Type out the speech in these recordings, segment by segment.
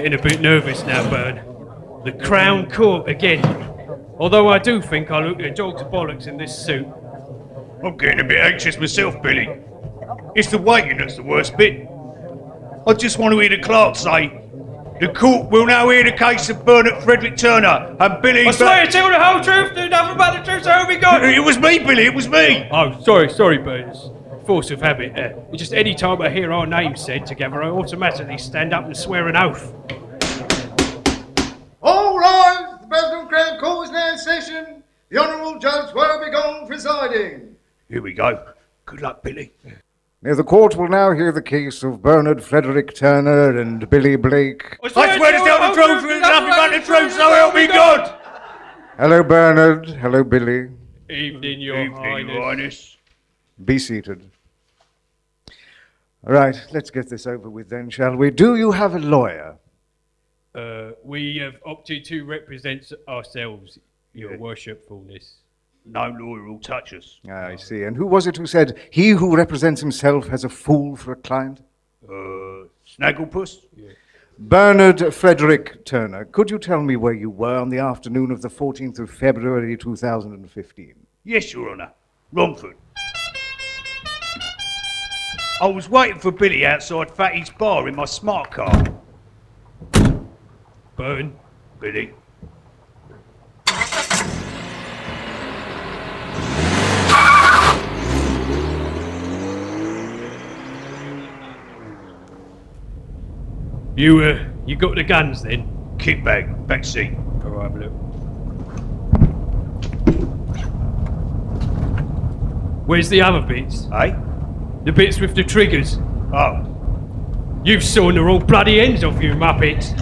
Getting a bit nervous now, Bern. The Crown Court again. Although I do think I look a dog's bollocks in this suit. I'm getting a bit anxious myself, Billy. It's the waiting that's the worst bit. I just want to hear the clerk say, the court will now hear the case of Bernard Frederick Turner and Billy. I swear to tell the whole truth, do nothing but the truth, so help me God. It was me, Billy. It was me. Oh, sorry, sorry, Burns. Force of habit. Uh, just any time I hear our names said together, I automatically stand up and swear an oath. All rise! The President Crown Court is now in session. The Honourable Judge Worthington presiding. Here we go. Good luck, Billy. Now, the court will now hear the case of Bernard Frederick Turner and Billy Blake. I swear to tell the truth and nothing but the truth, so help me God. Hello, Bernard. Hello, Billy. Evening, Your Evening, Highness. Your Highness. Be seated. All right, let's get this over with then, shall we? Do you have a lawyer? Uh, we have opted to represent ourselves, Your Worshipfulness. No lawyer will touch us. Ah, I see. And who was it who said, He who represents himself has a fool for a client? Uh, Snagglepuss? Bernard Frederick Turner, could you tell me where you were on the afternoon of the 14th of February 2015? Yes, Your Honour. Romford. I was waiting for Billy outside Fatty's bar in my smart car. Bern. Billy. You, uh, you got the guns then? Kit bag, back seat. All right, Blue. Where's the other bits? Eh? The bits with the triggers. Oh, You've sewn the all bloody ends off you muppets.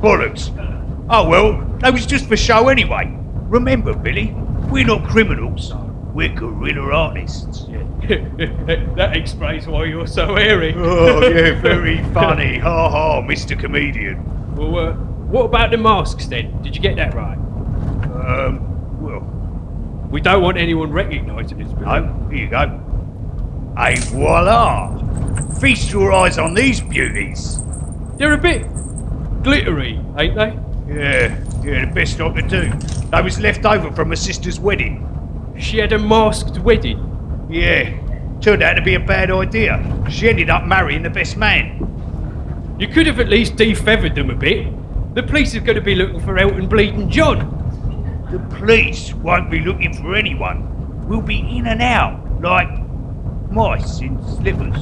bollocks. Oh well, that was just for show anyway. Remember, Billy, we're not criminals. We're guerrilla artists. that explains why you're so airy. Oh yeah, very funny. Ha ha, Mr. Comedian. Well, uh, what about the masks then? Did you get that right? Um, well, We don't want anyone recognising us. Billy. no, here you go. Voila! Feast your eyes on these beauties. They're a bit glittery, ain't they? Yeah, yeah, the best I could do. They was left over from my sister's wedding. She had a masked wedding. Yeah, turned out to be a bad idea. She ended up marrying the best man. You could have at least defeathered them a bit. The police are going to be looking for Elton Bleeding John. The police won't be looking for anyone. We'll be in and out like mice in slippers.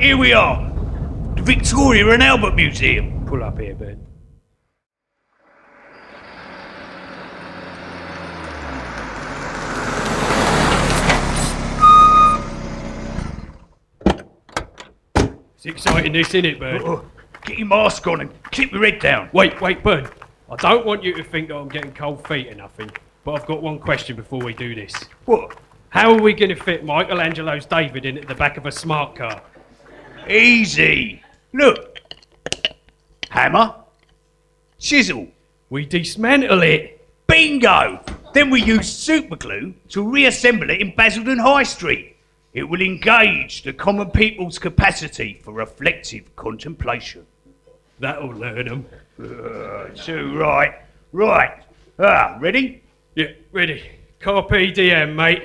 Here we are, the Victoria and Albert Museum. Pull up here, Ben. It's exciting, this, isn't it, Bird? Oh, get your mask on and keep your head down. Wait, wait, Bird. I don't want you to think that I'm getting cold feet or nothing, but I've got one question before we do this. What? How are we going to fit Michelangelo's David in at the back of a smart car? Easy. Look. Hammer. Chisel. We dismantle it. Bingo! Then we use superglue to reassemble it in Basildon High Street. It will engage the common people's capacity for reflective contemplation. That'll learn them. Uh, too right. Right. Ah, ready? Yeah, ready. Carpe diem, mate.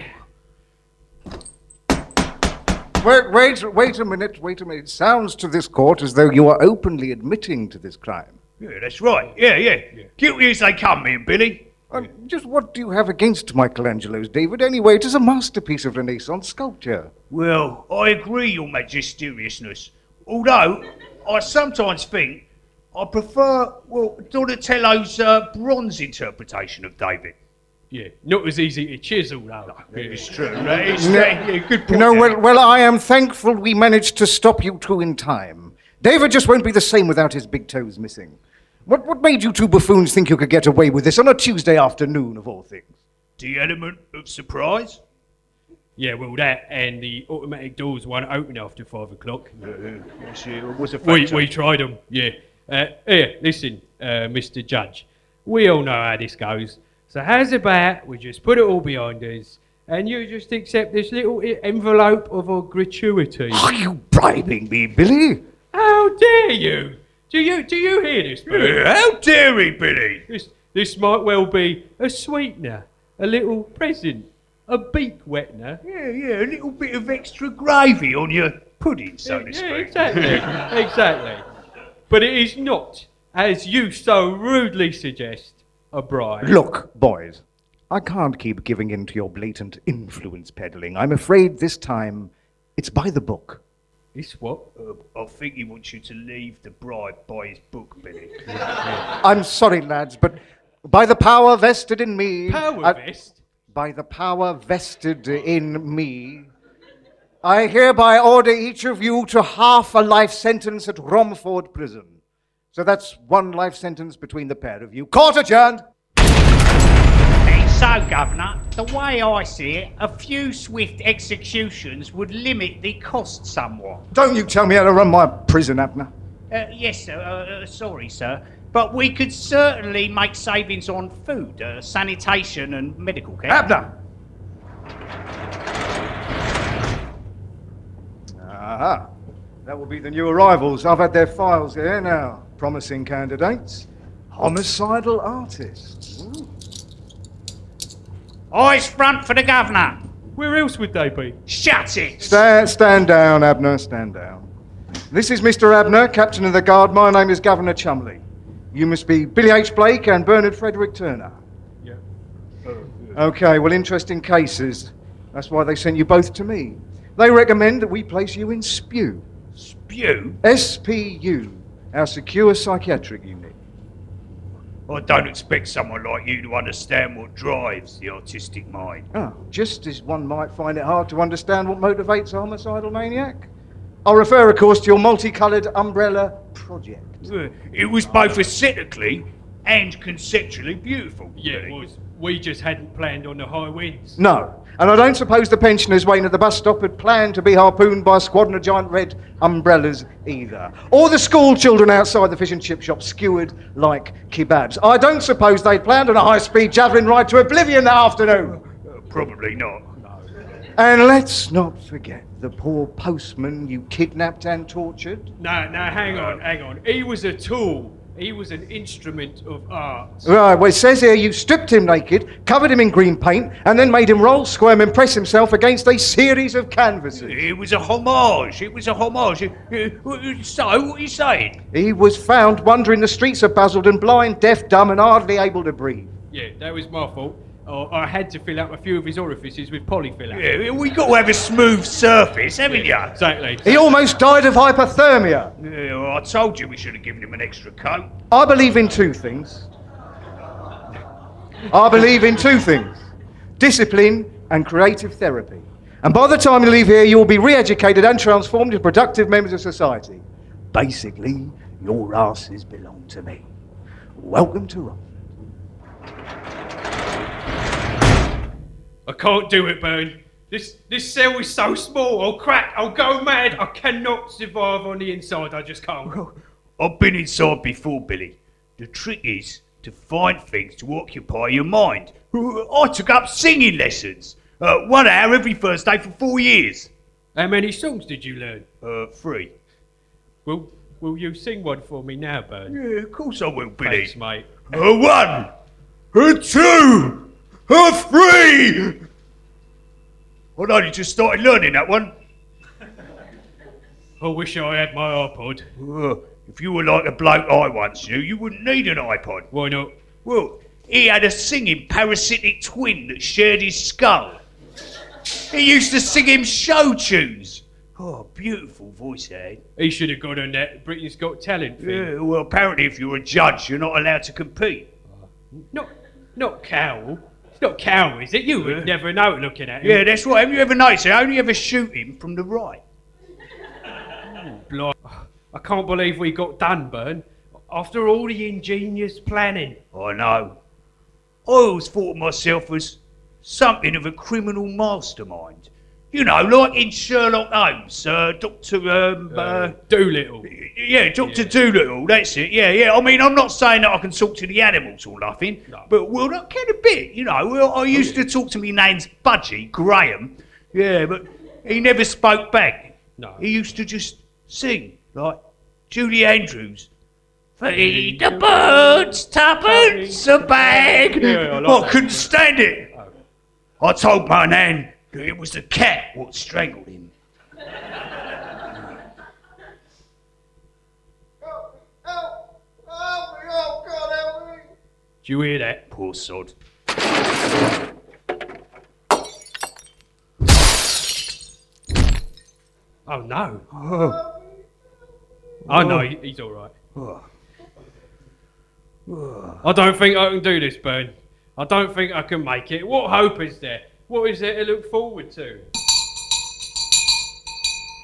Wait, wait, wait a minute, wait a minute. It sounds to this court as though you are openly admitting to this crime. Yeah, that's right. Yeah, yeah. Guilty as they come, me and Billy. Uh, just what do you have against Michelangelo's David anyway? It is a masterpiece of Renaissance sculpture. Well, I agree, Your Magisteriusness. Although, I sometimes think I prefer, well, Donatello's uh, bronze interpretation of David. Yeah, not as easy to chisel, though. It's true, right? It's, yeah, yeah, good You point. know, well, well, I am thankful we managed to stop you two in time. David just won't be the same without his big toes missing. What, what made you two buffoons think you could get away with this on a Tuesday afternoon, of all things? The element of surprise? Yeah, well, that and the automatic doors won't open after five o'clock. Yes, yeah, it was a We, we tried them, yeah. Uh, here, listen, uh, Mr. Judge. We all know how this goes. So, how's about we just put it all behind us and you just accept this little envelope of a gratuity? Are you bribing me, Billy? How dare you? Do you do you hear this? Uh, How dare he, Billy? This this might well be a sweetener, a little present, a beak wettener. Yeah, yeah, a little bit of extra gravy on your pudding, so to Yeah, speak. exactly, exactly. But it is not, as you so rudely suggest, a bribe. Look, boys, I can't keep giving in to your blatant influence peddling. I'm afraid this time it's by the book. It's what? Uh, I think he wants you to leave the bribe by his book, Billy. I'm sorry, lads, but by the power vested in me. Power I- vest. by the power vested in me, I hereby order each of you to half a life sentence at Romford Prison. So that's one life sentence between the pair of you. Court adjourned. So, Governor, the way I see it, a few swift executions would limit the cost somewhat. Don't you tell me how to run my prison, Abner. Uh, yes, sir. Uh, uh, sorry, sir. But we could certainly make savings on food, uh, sanitation, and medical care. Abner! Aha. That will be the new arrivals. I've had their files here now. Promising candidates. Homicidal artists. Ooh. Eyes front for the Governor. Where else would they be? Shut it. Stand, stand down, Abner, stand down. This is Mr. Abner, Captain of the Guard. My name is Governor Chumley. You must be Billy H. Blake and Bernard Frederick Turner. Yeah. Okay, well, interesting cases. That's why they sent you both to me. They recommend that we place you in SPEW. Spew? SPU, our secure psychiatric unit. I don't expect someone like you to understand what drives the artistic mind. Ah, just as one might find it hard to understand what motivates a homicidal maniac. I'll refer, of course, to your multicoloured umbrella project. It was both aesthetically and conceptually beautiful. Yeah, it was. We just hadn't planned on the high winds. No. And I don't suppose the pensioners waiting at the bus stop had planned to be harpooned by a squadron of giant red umbrellas either. Or the school children outside the fish and chip shop skewered like kebabs. I don't suppose they'd planned on a high speed javelin ride to oblivion that afternoon. Uh, probably not. And let's not forget the poor postman you kidnapped and tortured. No, no, hang on, hang on. He was a tool. He was an instrument of art. Right, well, it says here you stripped him naked, covered him in green paint, and then made him roll, squirm, and press himself against a series of canvases. It was a homage. It was a homage. Uh, So, what are you saying? He was found wandering the streets of Basildon, blind, deaf, dumb, and hardly able to breathe. Yeah, that was my fault. Oh, I had to fill up a few of his orifices with polyfiller. Yeah, we got to have a smooth surface, haven't you? Exactly. He almost died of hypothermia. Yeah, well, I told you we should have given him an extra coat. I believe in two things. I believe in two things discipline and creative therapy. And by the time you leave here, you will be re educated and transformed into productive members of society. Basically, your asses belong to me. Welcome to Rome. I can't do it, Bern. This this cell is so small. I'll crack. I'll go mad. I cannot survive on the inside. I just can't. I've been inside before, Billy. The trick is to find things to occupy your mind. I took up singing lessons. Uh, one hour every Thursday for four years. How many songs did you learn? Uh, free. Will Will you sing one for me now, Bern? Yeah, of course I will, Billy. Thanks, mate. A one, a two, a three. I'd only just started learning that one. I wish I had my iPod. If you were like a bloke I once knew, you wouldn't need an iPod. Why not? Well, he had a singing parasitic twin that shared his skull. He used to sing him show tunes. Oh, beautiful voice, he had. He should have got on that Britain's Got Talent thing. Yeah, well, apparently, if you're a judge, you're not allowed to compete. Not Not Cowell. Not cow, is it? You would never know looking at him. Yeah, that's right. Have you ever noticed? They only ever shoot him from the right. Oh, Bli- I can't believe we got done, Bern. After all the ingenious planning. I know. I always thought of myself as something of a criminal mastermind. You know, like in Sherlock Holmes, uh, Doctor. Um, uh, Dolittle. yeah, Doctor Dolittle. That's it. Yeah, yeah. I mean, I'm not saying that I can talk to the animals or nothing, No. but well, I can a bit. You know, well, I used to talk to me name's Budgie Graham. Yeah, but he never spoke back. No. He used to just sing like Julie Andrews. Feed the birds, tuppence a bag. Yeah, I like I couldn't stand it. I told my nan it was the cat what strangled him. Help! Help! Help me! Oh, God, help me! Do you hear that? Poor sod. Oh no. Oh no, he's all right. I don't think I can do this, Bern. I don't think I can make it. What hope is there? What is there to look forward to?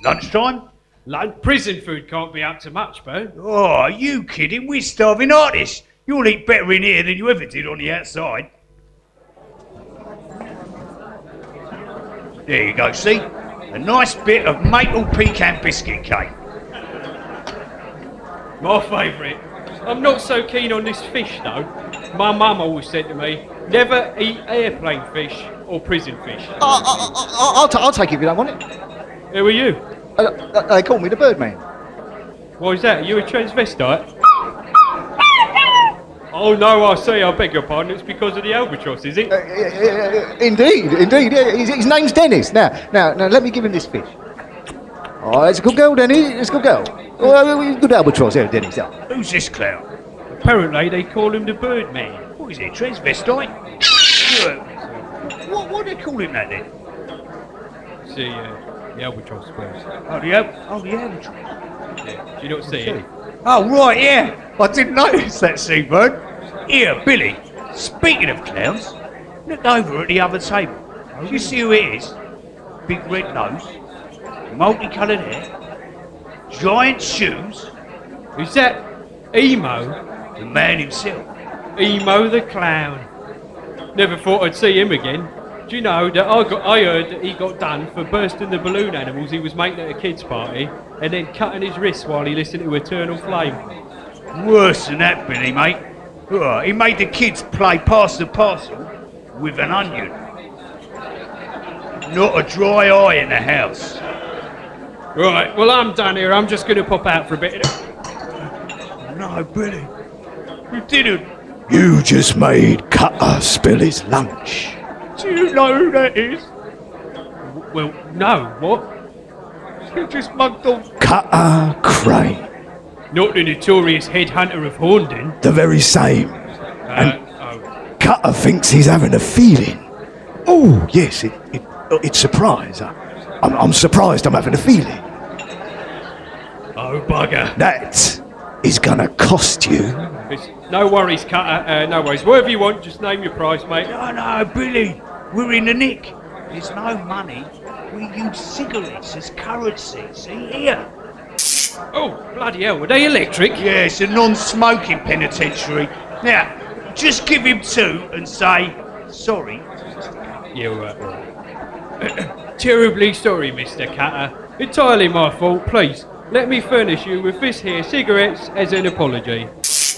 Lunchtime? Like, prison food can't be up to much, Bern. Oh, are you kidding? We're starving artists. You'll eat better in here than you ever did on the outside. There you go, see? A nice bit of maple pecan biscuit cake. My favourite. I'm not so keen on this fish, though. My mum always said to me, never eat airplane fish or prison fish. I, I, I, I'll, t- I'll take it if you don't want it. Who are you? Uh, uh, they call me the Birdman. Why is that? Are you a transvestite? Oh no, I see. I beg your pardon. It's because of the albatross, is it? Uh, uh, uh, indeed, indeed. Yeah, his, his name's Dennis. Now, now, now, let me give him this fish. Oh, it's a good girl, Dennis. It's a good girl. Oh, uh, good albatross, there, Dennis. Yeah. Who's this clown? Apparently, they call him the Birdman. What is it, transvestite? what, what do they call him that then? See, uh, the albatross birds. Oh, the, al- oh, the albatross. Yeah. Do you not see it? Oh, right, yeah. I didn't notice that seabird. Here, Billy, speaking of clowns, look over at the other table. Do you see who it is? Big red nose, multicoloured hair, giant shoes, Who's that Emo? the man himself. Emo the clown. Never thought I'd see him again. Do you know that I got? I heard that he got done for bursting the balloon animals he was making at a kids' party, and then cutting his wrist while he listened to Eternal Flame. Worse than that, Billy, mate. Oh, he made the kids play pass the parcel with an onion. Not a dry eye in the house. Right. Well, I'm done here. I'm just going to pop out for a bit. No, Billy. You didn't. You just made Cutter spill his lunch. Do you know who that is? Well, no. What? You just mugged off. Cutter Crane. Not the notorious headhunter of Horndon. The very same. Uh, oh. Cutter thinks he's having a feeling. Oh, yes, it, it, it's surprise. I, I'm, I'm surprised I'm having a feeling. Oh, bugger. That is gonna cost you. It's, no worries, Cutter. Uh, no worries. Whatever you want, just name your price, mate. No, no, Billy. We're in the nick. There's no money. We use cigarettes as currency. See here. Oh, bloody hell. Were they electric? Yeah, it's a non-smoking penitentiary. Now, just give him two and say sorry. Yeah, right, right. Terribly sorry, Mr. Cutter. Entirely my fault. Please, let me furnish you with this here cigarettes as an apology.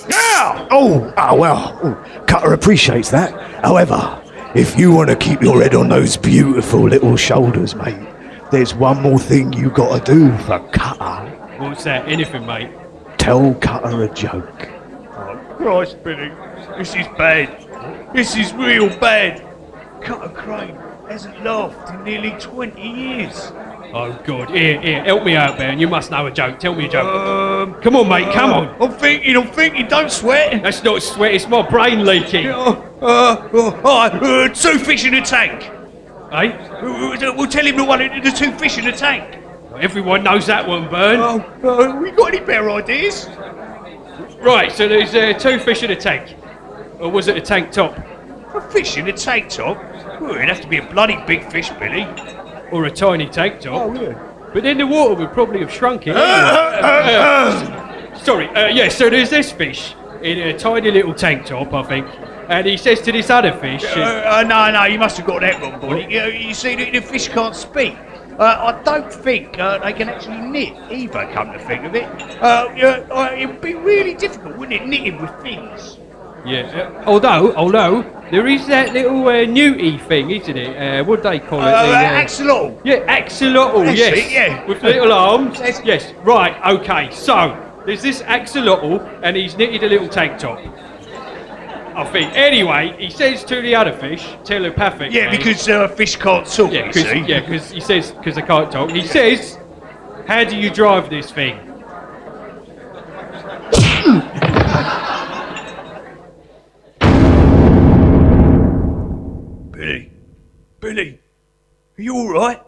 Now, Oh, ah, well, oh, Cutter appreciates that. However, if you want to keep your head on those beautiful little shoulders, mate, there's one more thing you gotta do for Cutter. What's that? Anything, mate? Tell Cutter a joke. Oh, Christ, Billy, this is bad. This is real bad. Cutter Crane hasn't laughed in nearly 20 years. Oh, God. Here, here, help me out, Ben. You must know a joke. Tell me a joke. Um, Come on, mate, come on. I'm thinking, I'm thinking, don't sweat. That's not sweat, it's my brain leaking. Uh, uh, uh, uh, two fish in a tank. Eh? Uh, We'll tell him the one, the two fish in a tank. Everyone knows that one, Bern. Oh, uh, we got any better ideas? Right, so there's uh, two fish in a tank. Or was it a tank top? A fish in a tank top? Well, it'd have to be a bloody big fish, Billy. Or a tiny tank top? yeah. But then the water would probably have shrunk it. Uh, sorry, uh, yeah, so there's this fish in a tiny little tank top, I think. And he says to this other fish, Uh, uh, uh, no, no, you must have got that wrong, boy. You, you see, the, the fish can't speak. Uh, I don't think uh, they can actually knit either, come to think of it. Uh, uh, it would be really difficult, wouldn't it, knitting with fins? Yeah, uh, although, although, there is that little uh, newty thing, isn't it? Uh, what do they call Uh, it? The, uh, uh, axolotl. yeah, axolotl, That's yes. it, yeah. With little arms. That's- Yes, right, okay, so, There's this axolotl, and he's knitted a little tank top. I think. Anyway, he says to the other fish, telepathic. Yeah, because uh, fish can't talk, yeah, because yeah, he says because they can't talk. He says, "How do you drive this thing?" Billy, Billy, are you all right?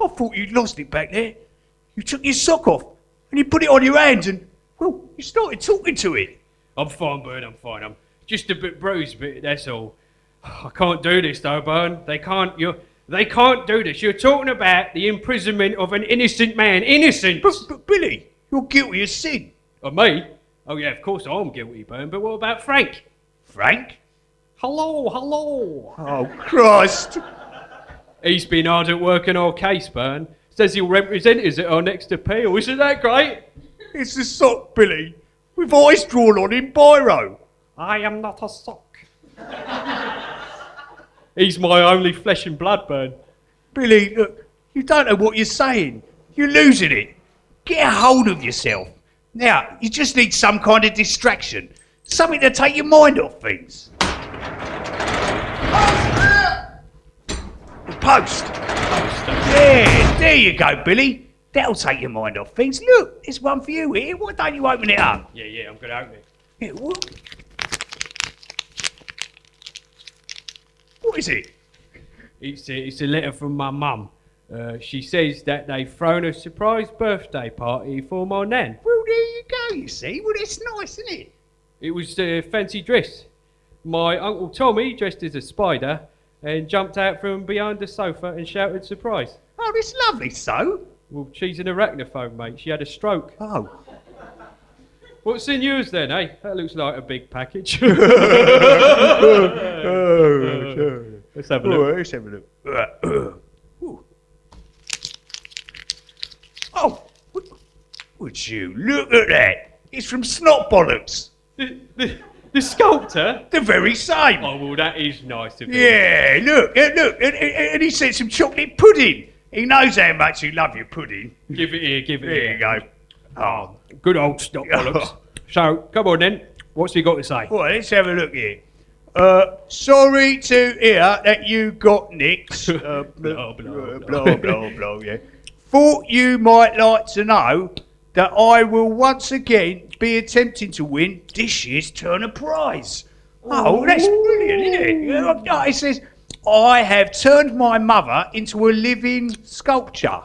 I thought you'd lost it back there. You took your sock off and you put it on your hands and, well, you started talking to it. I'm fine, Bern. I'm fine. I'm just a bit bruised, but that's all. I can't do this, though, Bern. They can't. You. They can't do this. You're talking about the imprisonment of an innocent man. Innocent. But, but Billy, you're guilty of sin. Of me? Oh yeah, of course I'm guilty, Bern. But what about Frank? Frank? Hello, hello. Oh, Christ. He's been hard at work on our case, Bern. Says he'll represent us at our next appeal. Isn't that great? It's the sock, Billy, with eyes drawn on in biro. I am not a sock. He's my only flesh and blood, Bern. Billy, look, you don't know what you're saying. You're losing it. Get a hold of yourself. Now, you just need some kind of distraction. Something to take your mind off things. Post. There, there you go, Billy. That'll take your mind off things. Look, there's one for you here. Why don't you open it up? Yeah, yeah, I'm gonna open it. Yeah, what? What is it? It's a, it's a letter from my mum. Uh, she says that they've thrown a surprise birthday party for my nan. Well, there you go, you see. Well, it's nice, isn't it? It was a fancy dress. My uncle Tommy dressed as a spider and jumped out from behind the sofa and shouted surprise. Oh, it's lovely, so. Well, she's an arachnophobe, mate. She had a stroke. Oh. What's in yours then, eh? That looks like a big package. oh, Let's have a look. let's have a look. Ooh. oh, would, would you look at that? It's from Snot Bollocks. The, sculptor? The very same. Oh, well, that is nice of him. Yeah, look, uh, look, and, and he sent some chocolate pudding. He knows how much you love your pudding. Give it here, give it There here. you go. Oh, Good old bollocks. so, come on then. What's he got to say? well, let's have a look here. Uh, sorry to hear that you got nicked. Uh, Blah, blah, blah, blah, blah, yeah. Thought you might like to know that I will once again be attempting to win this year's Turner Prize. Oh, that's brilliant, isn't it? It says, I have turned my mother into a living sculpture.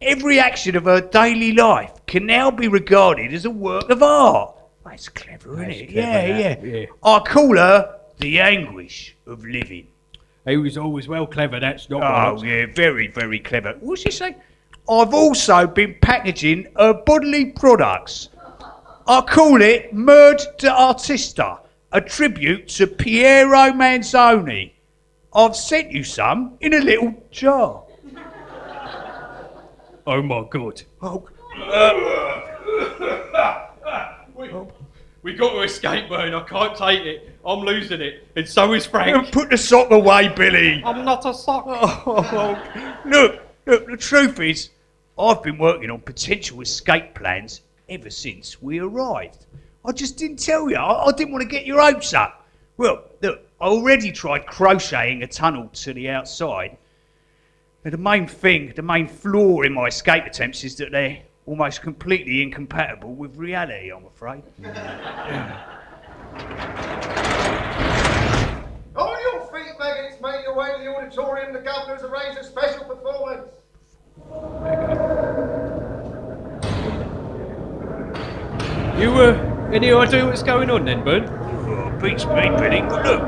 Every action of her daily life can now be regarded as a work of art. That's clever, isn't it? Yeah, yeah, yeah. I call her the anguish of living. He was always well clever, that's not Oh, yeah, very, very clever. What's she say? I've also been packaging her bodily products. I call it Murd de Artista, a tribute to Piero Manzoni. I've sent you some in a little jar. Oh my god. Oh, We got to escape, Bern. I can't take it. I'm losing it. And so is Frank. put the sock away, Billy. I'm not a sock. Oh, oh, oh, look, look, the truth is, I've been working on potential escape plans ever since we arrived. I just didn't tell you. I, I didn't want to get your hopes up. Well, look, I already tried crocheting a tunnel to the outside. And the main thing, the main flaw in my escape attempts is that they're almost completely incompatible with reality, I'm afraid. On your feet, maggots, make your way to the auditorium. The governor's arranged a special performance. You, uh, any idea what's going on then, Bern? Oh, beats me, Billy. But look,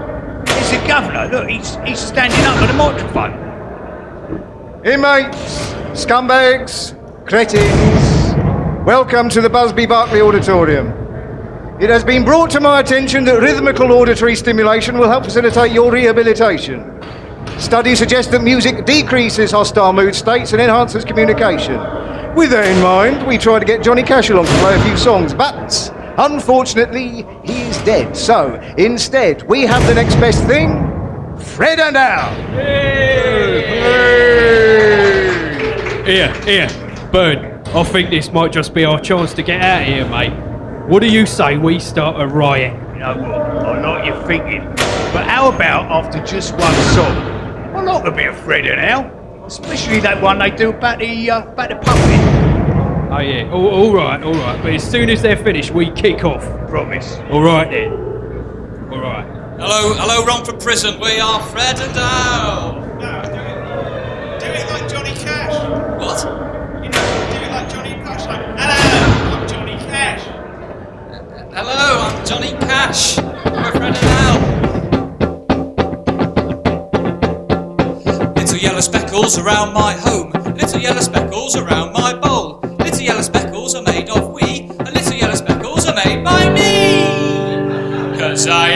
it's the governor. Look, he's, he's standing up at the microphone. Inmates, scumbags, cretins, welcome to the Busby Berkeley Auditorium. It has been brought to my attention that rhythmical auditory stimulation will help facilitate your rehabilitation. Studies suggest that music decreases hostile mood states and enhances communication. With that in mind, we tried to get Johnny Cash along to play a few songs, but unfortunately, he's dead. So instead, we have the next best thing Fred and Al. Hey! Here, here, Bern. I think this might just be our chance to get out of here, mate. What do you say we start a riot? You know what? I like your thinking. But how about after just one song? I like a bit of Fred and Al. Especially that one they do about the, uh, about the puppet. Oh yeah, all, all right, all right. But as soon as they're finished, we kick off. Promise. All right then. All right. Hello, hello, Romford Prison. We are Fred and Al. No, do it, do it like Johnny Cash. What? You know, do it like Johnny Cash. Like, hello, I'm Johnny Cash. Hello, I'm Johnny Cash. We're Fred and Al. Little yellow speckles around my home. Little yellow speckles around my bowl. Little yellow speckles are made of we. And little yellow speckles are made by me. Cause I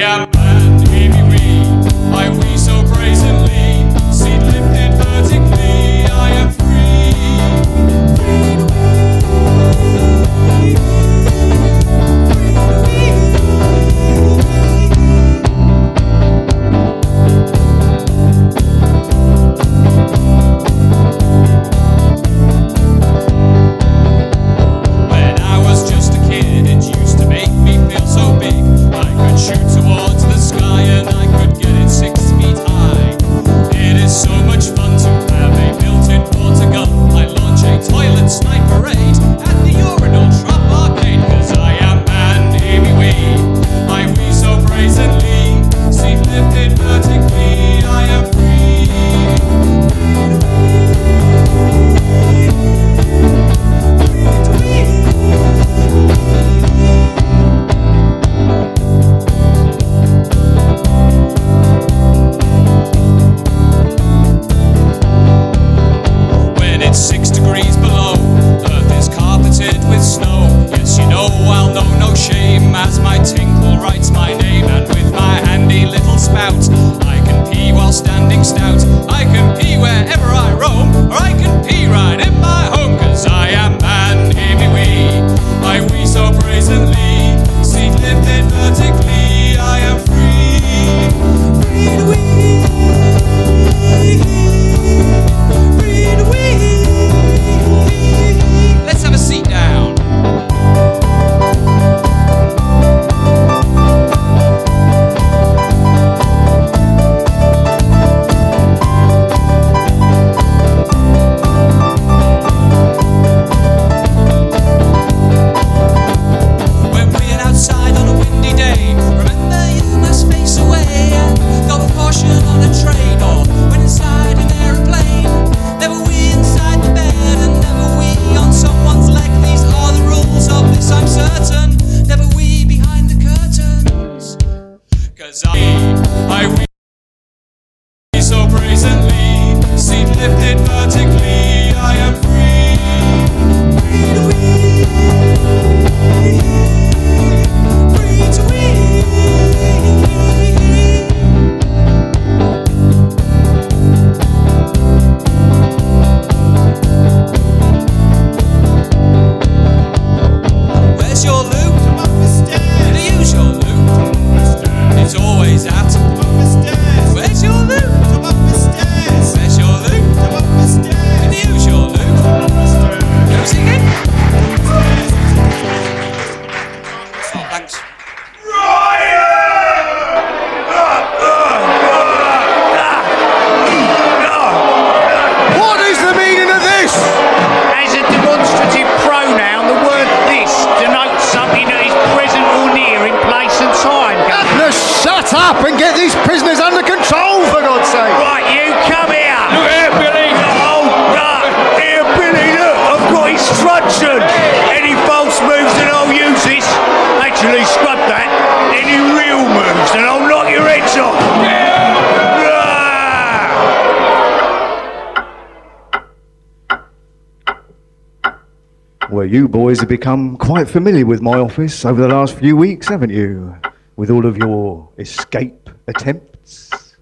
Well, you boys have become quite familiar with my office over the last few weeks, haven't you? With all of your escape attempts.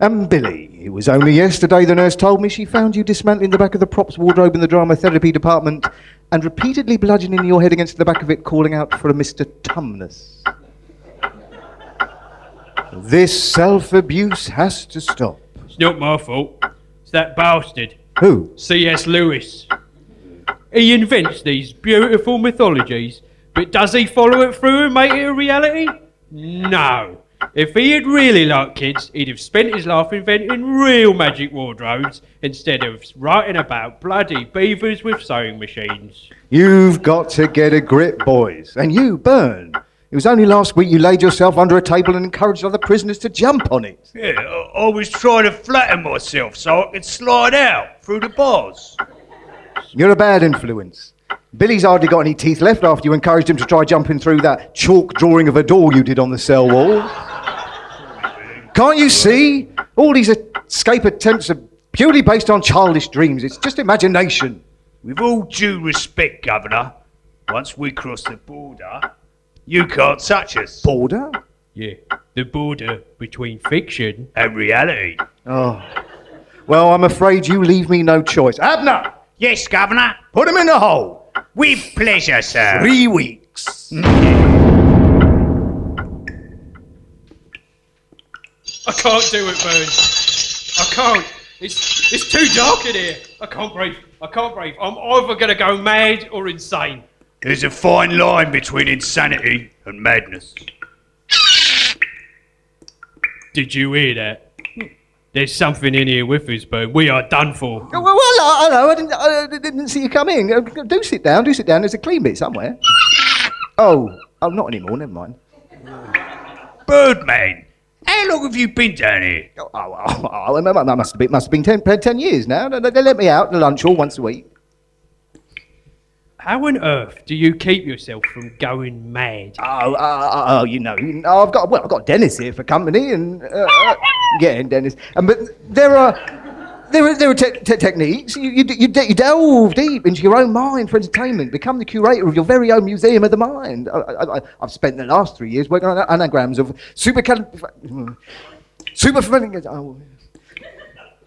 And Billy, it was only yesterday the nurse told me she found you dismantling the back of the props wardrobe in the drama therapy department and repeatedly bludgeoning your head against the back of it, calling out for a Mr. Tumnus. This self abuse has to stop. It's not my fault. It's that bastard. Who? C.S. Lewis. He invents these beautiful mythologies, but does he follow it through and make it a reality? No. If he had really liked kids, he'd have spent his life inventing real magic wardrobes instead of writing about bloody beavers with sewing machines. You've got to get a grip, boys. And you, Bern. It was only last week you laid yourself under a table and encouraged other prisoners to jump on it. Yeah, I, I was trying to flatten myself so I could slide out through the bars. You're a bad influence. Billy's hardly got any teeth left after you encouraged him to try jumping through that chalk drawing of a door you did on the cell wall. Can't you see? All these escape attempts are purely based on childish dreams. It's just imagination. With all due respect, Governor, once we cross the border, you can't touch us. Border? Yeah, the border between fiction And reality. Oh. Well, I'm afraid you leave me no choice. Abner, Yes, Governor. put him in the hole. With pleasure, sir. Three weeks. I can't do it, Bern. I can't. It's it's too dark in here. I can't breathe. I can't breathe. I'm either gonna go mad or insane. There's a fine line between insanity and madness. Did you hear that? There's something in here with us, but We are done for. Well, well I, I know. I didn't, I didn't see you come in. Uh, Do sit down. Do sit down. There's a clean bit somewhere. Oh, oh, not anymore. Never mind. Birdman, how long have you been down here? Oh, oh, oh, oh, it must have been, must have been 10, 10 years now. They, they let me out to lunch all once a week. How on earth do you keep yourself from going mad? Oh, uh, oh, you know, you know, I've got well, I've got Dennis here for company, and uh, uh, yeah, and Dennis. And but there are there are there are te- te- techniques. You, you, you, you delve deep into your own mind for entertainment. Become the curator of your very own museum of the mind. I, I've spent the last three years working on anagrams of super super oh,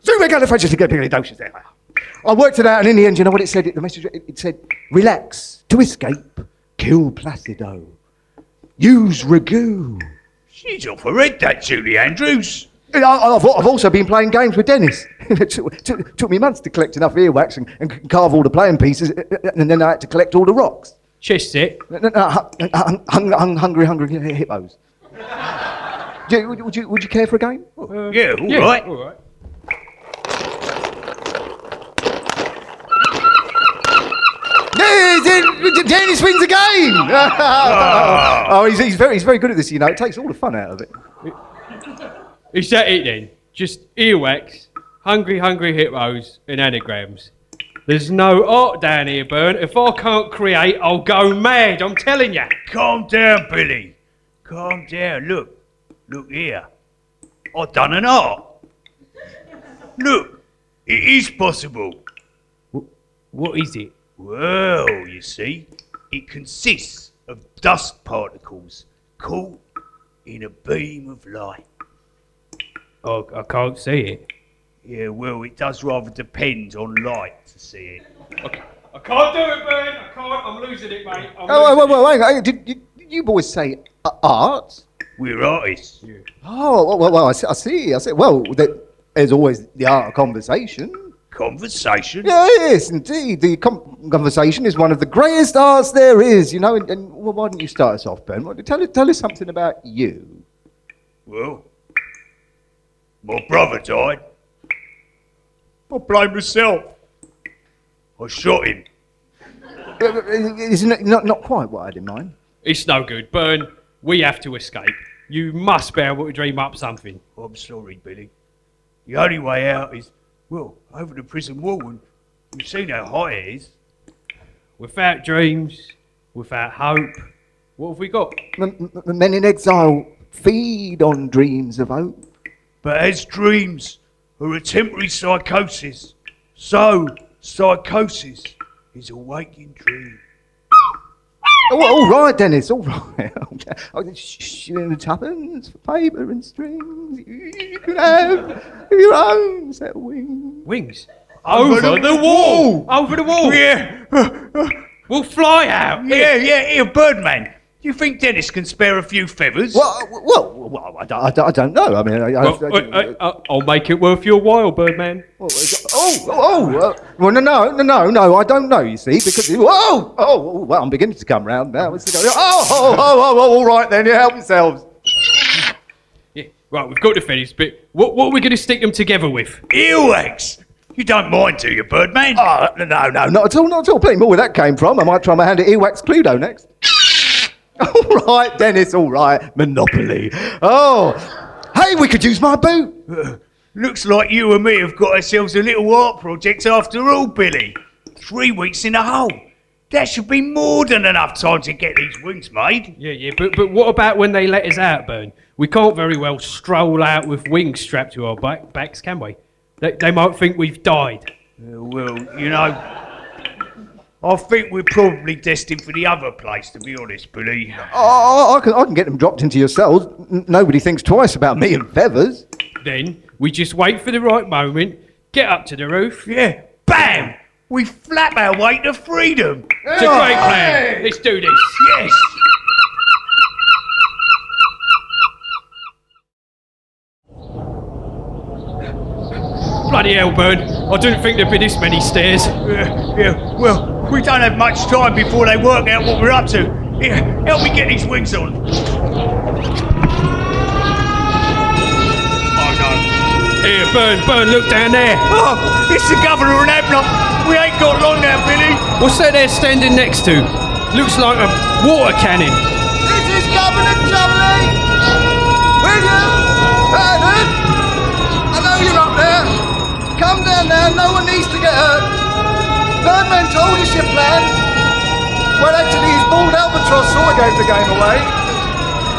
supercalifragilisticexpialidocious. There. I worked it out, and in the end, you know what it said? It, the message it, it said, "Relax to escape, kill Placido, use ragu." She's off her head, that Julie Andrews. And I, I've, I've also been playing games with Dennis. it took, took, took me months to collect enough earwax and, and carve all the playing pieces, uh, uh, and then I had to collect all the rocks. Chest set. No, no, no, uh, hung, hung, hung, hungry, hungry hippos. Do you- would, would, you, would you care for a game? Yeah, all Yeah, right. all right. Yeah, Den- Dennis wins the game! Ah. oh, he's, he's, very, he's very good at this, you know. It takes all the fun out of it. Is that it then? Just earwax, hungry, hungry hippos, and anagrams. There's no art down here, Bern. If I can't create, I'll go mad. I'm telling you. Calm down, Billy. Calm down. Look. Look here. I've done an art. Look. It is possible. What is it? Well, you see, it consists of dust particles caught in a beam of light. Oh, I can't see it. Yeah, well, it does rather depend on light to see it. I can't do it, Bern. I can't. I'm losing it, mate. I'm Oh, losing wait, wait, wait, hang on. Did, did, did you boys say uh, art? We're artists. Oh, well, well, well I, see, I see. I see. Well, there- there's always the art of conversation. Conversation? Yes, indeed. The com- conversation is one of the greatest arts there is, you know. And, and well, why don't you start us off, Ben? Why- Tell, tell us something about you. Well, my brother died. I blame myself. I shot him. Uh, Isn't it not, not quite what I had in mind? It's no good, Bern. We have to escape. You must be able to dream up something. I'm sorry, Billy. The only way out is, well, over the prison wall, and you've seen how high it is. Without dreams, without hope, what have we got? M- m- men in exile feed on dreams of hope. But as dreams are a temporary psychosis, so psychosis is a waking dream. Oh, all right, Dennis, all right. oh, sh- sh- and tuppence for paper and strings. You can have your own set of wings. Wings. Over Over, the the, wall. Over the wall. Yeah, We'll fly out. yeah, yeah, here, Birdman. Do you think Dennis can spare a few feathers? Well, well, well I, don't, I don't- I don't know. I mean, I, I, Well, I, I, I, I'll make it worth your while, Birdman. oh, oh, oh, uh, well, no, no, no, no, no, I don't know. You see, because oh, oh, well, I'm beginning to come round now. Oh, oh, oh, oh, oh, all right then. You help yourselves. Yeah, right, we've got to finish, but what, what are we going to stick them together with? Earwax! You don't mind, do you, Birdman? Oh, no, no, no, not at all, not at all. Plenty more where that came from. I might try my hand at earwax Cluedo next. all right, Dennis, all right. Monopoly. Oh, hey, we could use my boot. Looks like you and me have got ourselves a little art project after all, Billy. Three weeks in a hole. That should be more than enough time to get these wings made. Yeah, yeah, but, but what about when they let us out, Bern? We can't very well stroll out with wings strapped to our back, backs, can we? They, they might think we've died. Uh, well, you know, I think we're probably destined for the other place, to be honest, Billy. Oh, I, I, can, I can get them dropped into your cells. N- nobody thinks twice about me and feathers. Then we just wait for the right moment, get up to the roof. Yeah, bam! We flap our way to freedom. It's a great plan. Let's do this. Yes! Bloody hell, Bern. I didn't think there'd be this many stairs. Yeah, yeah, well, we don't have much time before they work out what we're up to. Here, help me get these wings on. Oh no. Here, Bern, Bern, look down there. Oh, it's the governor and Abner. We ain't got long now, Billy. What's that they're standing next to? Looks like a water cannon. Birdman told us your plan. Well, actually, his bald albatross sort of gave the game away.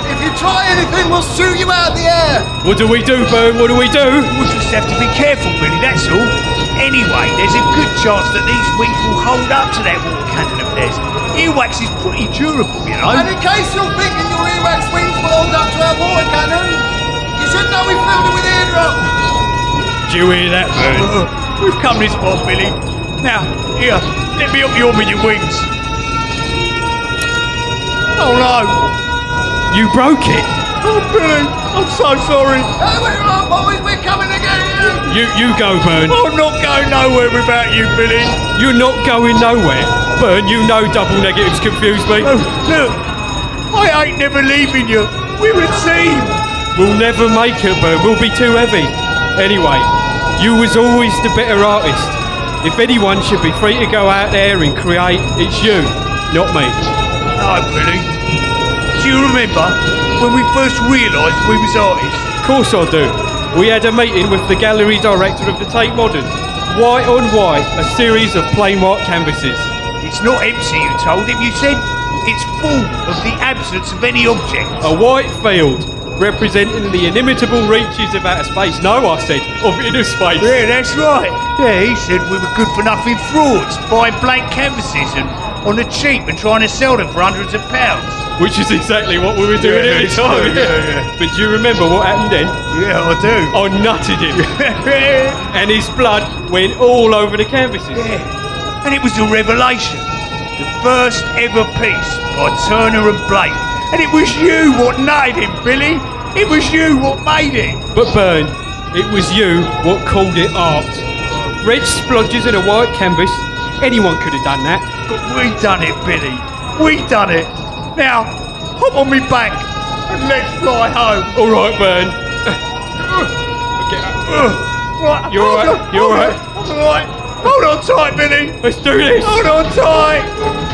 If you try anything, we'll shoot you out of the air. What do we do, Bern? What do we do? We just have to be careful, Billy, that's all. Anyway, there's a good chance that these wings will hold up to that water cannon of theirs. Earwax is pretty durable, you know. And in case you're thinking your earwax wings will hold up to our water cannon, you should know we filled it with eardrum. Do you hear that, Bern? Uh, we've come this far, Billy. Now, here, let me help you on with your wings. Oh no! You broke it. Oh, Billy, I'm so sorry. Hey, we're on, boys, we're coming to get you. You you go, Bern. I'm not going nowhere without you, Billy. You're not going nowhere. Bern, you know double negatives confuse me. Oh, look, I ain't never leaving you. We're a team. We'll never make it, Bern. We'll be too heavy. Anyway, you was always the better artist. If anyone should be free to go out there and create, it's you, not me. No, Billy. Do you remember when we first realised we was artists? Of course I do. We had a meeting with the gallery director of the Tate Modern. White on white, a series of plain white canvases. It's not empty, you told him. You said it's full of the absence of any object. A white field representing the inimitable reaches of outer space. No, I said, of inner space. Yeah, that's right. Yeah, he said we were good for nothing frauds, buying blank canvases and on the cheap and trying to sell them for hundreds of pounds. Which is exactly what we were doing Yeah, every it's time. true, yeah, yeah. But do you remember what happened then? Yeah, I do. I nutted him, and his blood went all over the canvases. Yeah. And it was a revelation. The first ever piece by Turner and Blake. And it was you what nutted him, Billy. It was you what made it. But Bern, it was you what called it art. Red splodges and a white canvas. Anyone could have done that. But we done it, Billy. We done it. Now, hop on me back and let's fly home. All right, uh, Right, You're hold all right, you're hold right. I'm all right. Hold on tight, Billy. let's do this. Hold on tight.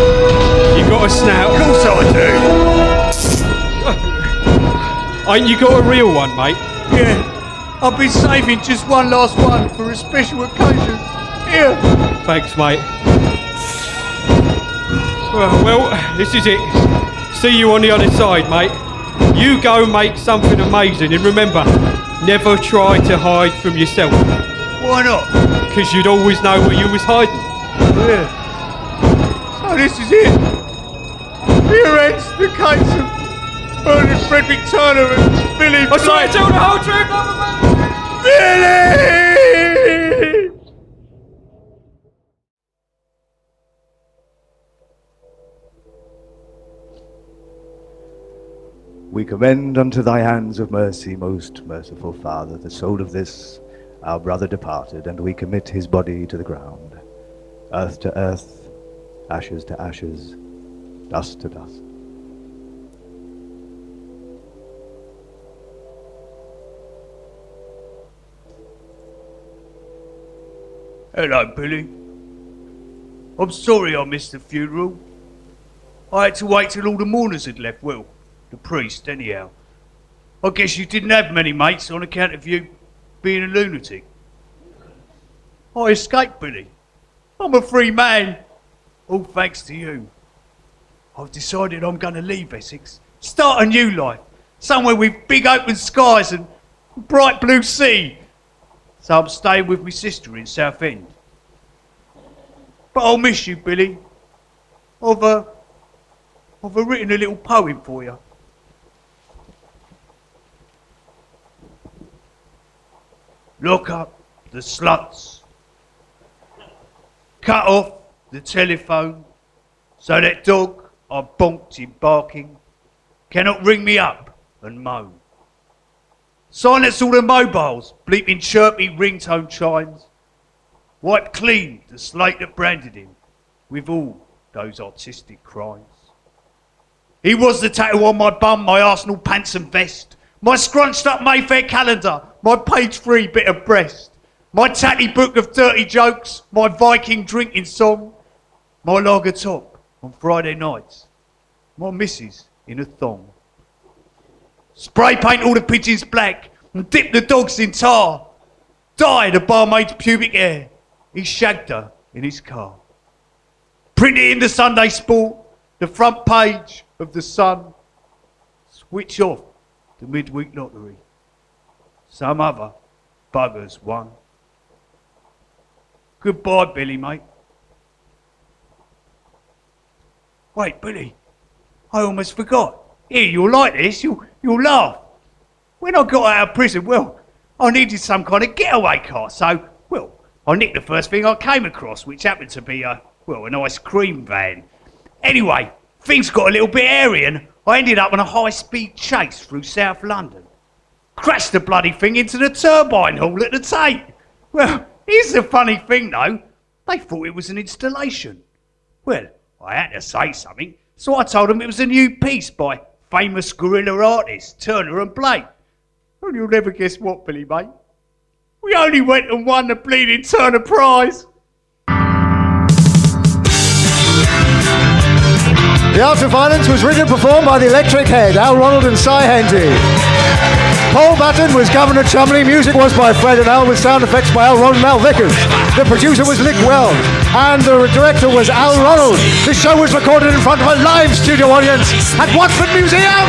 snout. Of course I do. Ain't you got a real one, mate? Yeah, I've been saving just one last one for a special occasion. Here. Thanks, mate. Well, well, this is it. see you on the other side, mate. You go make something amazing, and remember, never try to hide from yourself, Why not? because you'd always know where you was hiding. Yeah. Frederick Turner and Billy I swear to Blight. tell the whole truth, motherfucker! Billy! We commend unto thy hands of mercy, most merciful Father, the soul of this our brother departed, and we commit his body to the ground, earth to earth, ashes to ashes, dust to dust. Hello, Billy. I'm sorry I missed the funeral. I had to wait till all the mourners had left. Well, the priest, anyhow. I guess you didn't have many mates on account of you being a lunatic. I escaped, Billy. I'm a free man. All thanks to you. I've decided I'm going to leave Essex, start a new life, somewhere with big open skies and bright blue sea. So I'm staying with my sister in Southend. But I'll miss you, Billy. I've, uh, I've uh, written a little poem for you. Lock up the sluts. Cut off the telephone so that dog I bonked in barking cannot ring me up and moan. Silence all the mobiles, bleeping chirpy ringtone chimes. Wipe clean the slate that branded him with all those artistic crimes. He was the tattoo on my bum, my Arsenal pants and vest, my scrunched up Mayfair calendar, my page three bit of breast, my tatty book of dirty jokes, my Viking drinking song, my lager top on Friday nights, my missus in a thong. Spray paint all the pigeons black and dip the dogs in tar. Dye the barmaid's pubic hair. He shagged her in his car. Print it in the Sunday Sport, the front page of the Sun. Switch off the midweek lottery. Some other buggers won. Goodbye, Billy, mate. Wait, Billy. I almost forgot. Here, you'll like this. You'll, you'll laugh. When I got out of prison, well, I needed some kind of getaway car, so, well, I nicked the first thing I came across, which happened to be a, well, an ice cream van. Anyway, things got a little bit airy and I ended up on a high speed chase through South London. Crashed the bloody thing into the turbine hall at the Tate. Well, here's the funny thing though. They thought it was an installation. Well, I had to say something, so I told them it was a new piece by famous guerrilla artists Turner and Blake. And you'll never guess what, Billy, mate. We only went and won the bleeding Turner Prize. The Art of Violence was written and performed by the Electric Head, Al Ronald and Cy Henty. Paul Batten was Governor Chumley. Music was by Fred and Al with sound effects by Al Ronald Al Vickers. The producer was Nick Wells. And the director was Al Ronald. The show was recorded in front of a live studio audience at Watford Museum.